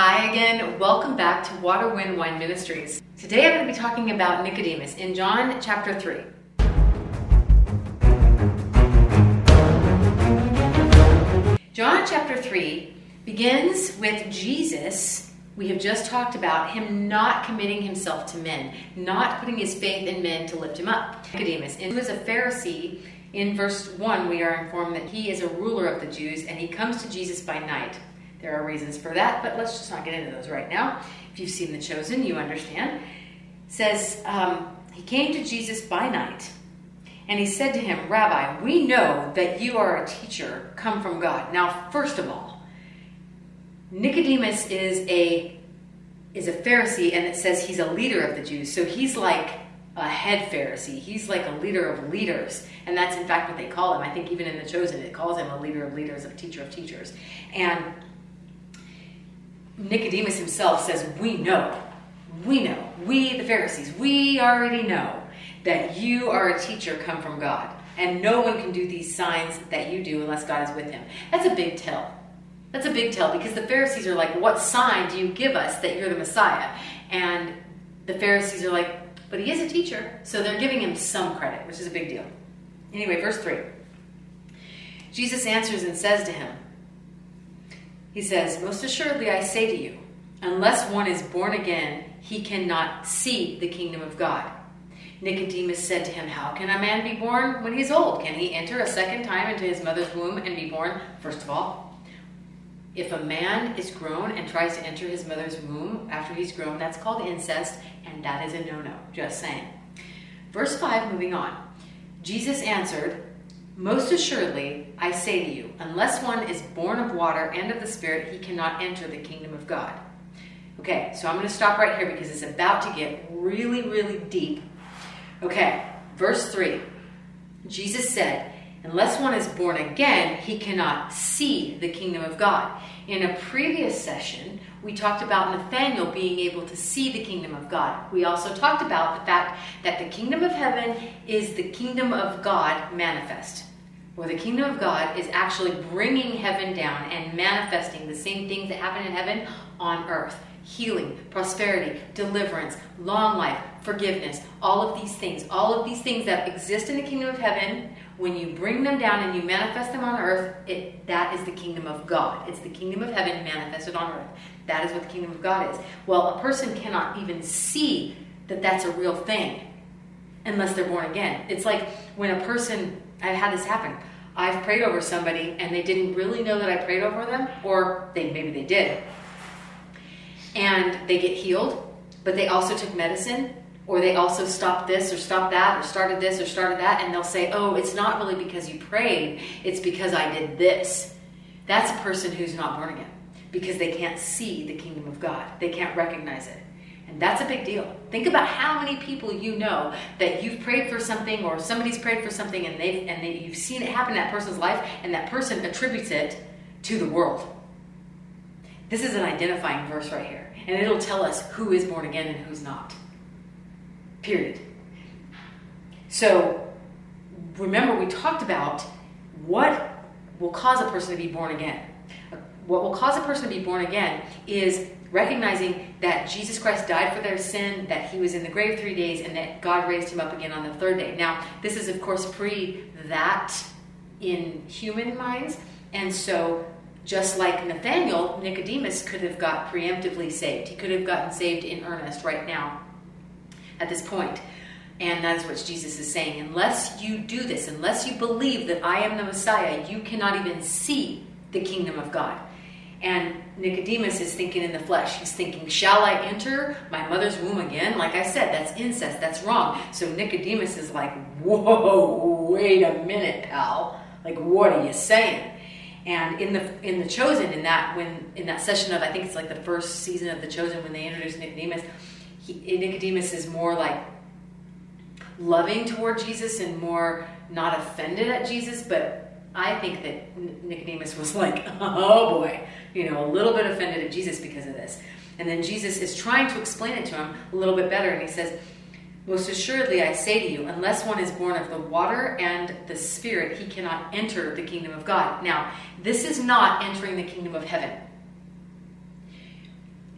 Hi again. Welcome back to Water, Wind, Wine Ministries. Today I'm going to be talking about Nicodemus in John chapter 3. John chapter 3 begins with Jesus. We have just talked about him not committing himself to men, not putting his faith in men to lift him up. Nicodemus, he was a Pharisee. In verse 1, we are informed that he is a ruler of the Jews and he comes to Jesus by night. There are reasons for that, but let's just not get into those right now. If you've seen The Chosen, you understand. It says, um, He came to Jesus by night, and he said to him, Rabbi, we know that you are a teacher come from God. Now, first of all, Nicodemus is a is a Pharisee, and it says he's a leader of the Jews. So he's like a head Pharisee. He's like a leader of leaders. And that's in fact what they call him. I think even in The Chosen, it calls him a leader of leaders, a teacher of teachers. And Nicodemus himself says, We know, we know, we the Pharisees, we already know that you are a teacher come from God. And no one can do these signs that you do unless God is with him. That's a big tell. That's a big tell because the Pharisees are like, What sign do you give us that you're the Messiah? And the Pharisees are like, But he is a teacher. So they're giving him some credit, which is a big deal. Anyway, verse 3. Jesus answers and says to him, he says, Most assuredly I say to you, unless one is born again, he cannot see the kingdom of God. Nicodemus said to him, How can a man be born when he's old? Can he enter a second time into his mother's womb and be born? First of all, if a man is grown and tries to enter his mother's womb after he's grown, that's called incest, and that is a no no. Just saying. Verse 5, moving on. Jesus answered, most assuredly, I say to you, unless one is born of water and of the Spirit, he cannot enter the kingdom of God. Okay, so I'm going to stop right here because it's about to get really, really deep. Okay, verse 3 Jesus said, Unless one is born again, he cannot see the kingdom of God. In a previous session, we talked about Nathaniel being able to see the kingdom of God. We also talked about the fact that the kingdom of heaven is the kingdom of God manifest where the kingdom of God is actually bringing heaven down and manifesting the same things that happen in heaven on earth healing, prosperity, deliverance, long life, forgiveness, all of these things, all of these things that exist in the kingdom of heaven, when you bring them down and you manifest them on earth, it, that is the kingdom of God. It's the kingdom of heaven manifested on earth. That is what the kingdom of God is. Well, a person cannot even see that that's a real thing unless they're born again. It's like when a person, I've had this happen. I've prayed over somebody and they didn't really know that I prayed over them, or they maybe they did, and they get healed, but they also took medicine, or they also stopped this or stopped that, or started this or started that, and they'll say, "Oh, it's not really because you prayed; it's because I did this." That's a person who's not born again because they can't see the kingdom of God. They can't recognize it. And that's a big deal. Think about how many people you know that you've prayed for something or somebody's prayed for something and they and they, you've seen it happen in that person's life and that person attributes it to the world. This is an identifying verse right here. And it'll tell us who is born again and who's not. Period. So remember we talked about what will cause a person to be born again. What will cause a person to be born again is recognizing that Jesus Christ died for their sin, that he was in the grave three days, and that God raised him up again on the third day. Now, this is, of course, pre that in human minds. And so, just like Nathaniel, Nicodemus could have got preemptively saved. He could have gotten saved in earnest right now at this point. And that is what Jesus is saying. Unless you do this, unless you believe that I am the Messiah, you cannot even see the kingdom of God. And Nicodemus is thinking in the flesh. He's thinking, Shall I enter my mother's womb again? Like I said, that's incest. That's wrong. So Nicodemus is like, Whoa, wait a minute, pal. Like, what are you saying? And in the in the chosen, in that when in that session of I think it's like the first season of the chosen when they introduce Nicodemus, he, Nicodemus is more like loving toward Jesus and more not offended at Jesus, but I think that Nicodemus was like, oh boy, you know, a little bit offended at Jesus because of this. And then Jesus is trying to explain it to him a little bit better. And he says, Most assuredly, I say to you, unless one is born of the water and the Spirit, he cannot enter the kingdom of God. Now, this is not entering the kingdom of heaven.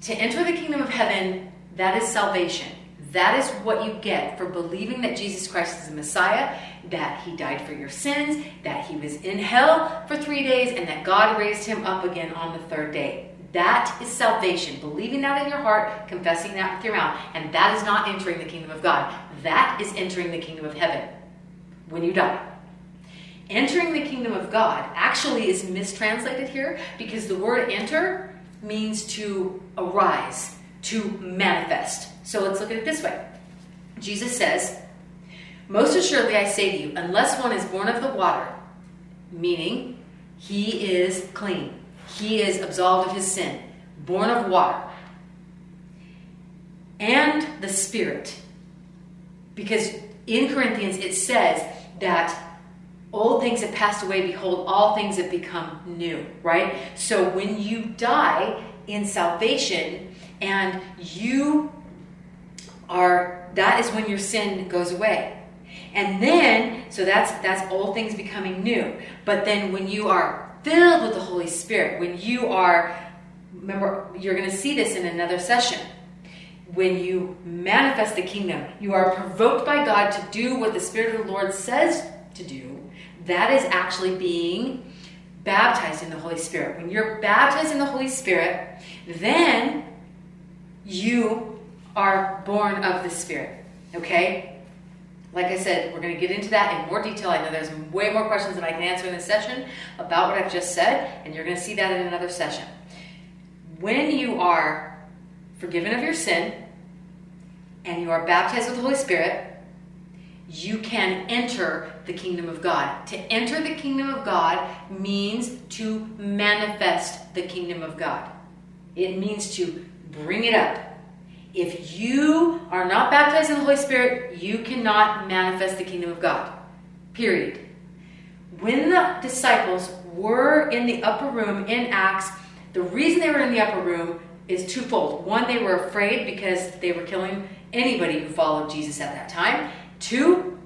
to enter the kingdom of heaven, that is salvation. That is what you get for believing that Jesus Christ is the Messiah, that he died for your sins, that he was in hell for three days, and that God raised him up again on the third day. That is salvation. Believing that in your heart, confessing that with your mouth, and that is not entering the kingdom of God. That is entering the kingdom of heaven when you die. Entering the kingdom of God actually is mistranslated here because the word enter means to arise, to manifest. So let's look at it this way Jesus says, Most assuredly I say to you, unless one is born of the water, meaning he is clean, he is absolved of his sin, born of water, and the Spirit. Because in Corinthians it says that old things have passed away, behold, all things have become new, right? So when you die in salvation and you are, that is when your sin goes away. And then, so that's that's old things becoming new. But then when you are filled with the Holy Spirit, when you are, remember, you're going to see this in another session. When you manifest the kingdom, you are provoked by God to do what the Spirit of the Lord says to do that is actually being baptized in the Holy Spirit. When you're baptized in the Holy Spirit, then you are born of the Spirit. Okay? Like I said, we're going to get into that in more detail. I know there's way more questions than I can answer in this session about what I've just said, and you're going to see that in another session. When you are forgiven of your sin and you are baptized with the Holy Spirit, you can enter the kingdom of God. To enter the kingdom of God means to manifest the kingdom of God, it means to bring it up. If you are not baptized in the Holy Spirit, you cannot manifest the kingdom of God. Period. When the disciples were in the upper room in Acts, the reason they were in the upper room is twofold. One, they were afraid because they were killing anybody who followed Jesus at that time. Two,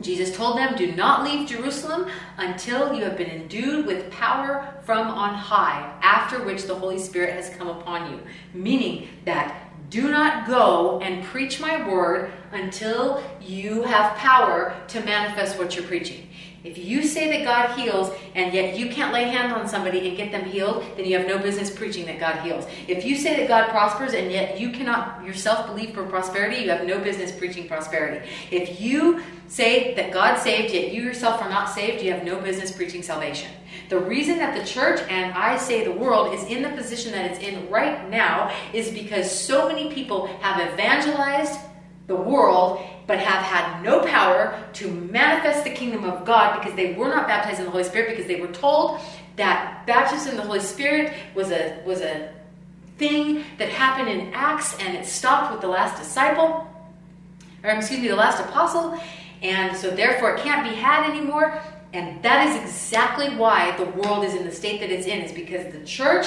Jesus told them, Do not leave Jerusalem until you have been endued with power from on high, after which the Holy Spirit has come upon you. Meaning that do not go and preach my word until you have power to manifest what you're preaching. If you say that God heals and yet you can't lay hands on somebody and get them healed, then you have no business preaching that God heals. If you say that God prospers and yet you cannot yourself believe for prosperity, you have no business preaching prosperity. If you say that God saved yet you yourself are not saved, you have no business preaching salvation. The reason that the church and I say the world is in the position that it's in right now is because so many people have evangelized the world but have had no power to manifest the kingdom of God because they were not baptized in the Holy Spirit because they were told that baptism in the Holy Spirit was a was a thing that happened in Acts and it stopped with the last disciple or excuse me the last apostle. And so therefore it can't be had anymore and that is exactly why the world is in the state that it's in is because the church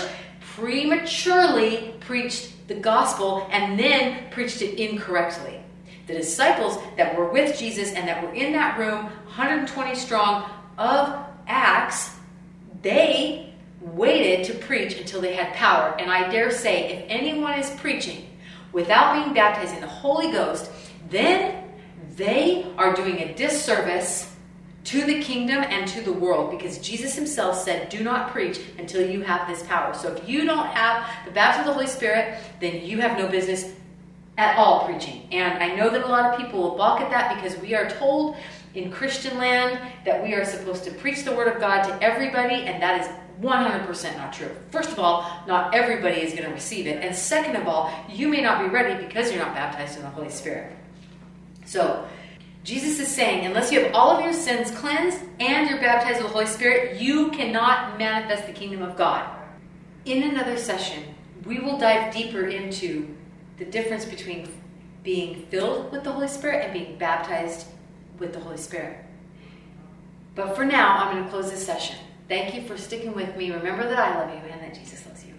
prematurely preached the gospel and then preached it incorrectly the disciples that were with Jesus and that were in that room, 120 strong of Acts, they waited to preach until they had power. And I dare say, if anyone is preaching without being baptized in the Holy Ghost, then they are doing a disservice to the kingdom and to the world because Jesus himself said, Do not preach until you have this power. So if you don't have the baptism of the Holy Spirit, then you have no business at all preaching. And I know that a lot of people will balk at that because we are told in Christian land that we are supposed to preach the word of God to everybody, and that is 100% not true. First of all, not everybody is going to receive it. And second of all, you may not be ready because you're not baptized in the Holy Spirit. So, Jesus is saying, unless you have all of your sins cleansed and you're baptized with the Holy Spirit, you cannot manifest the kingdom of God. In another session, we will dive deeper into the difference between being filled with the Holy Spirit and being baptized with the Holy Spirit. But for now, I'm going to close this session. Thank you for sticking with me. Remember that I love you and that Jesus loves you.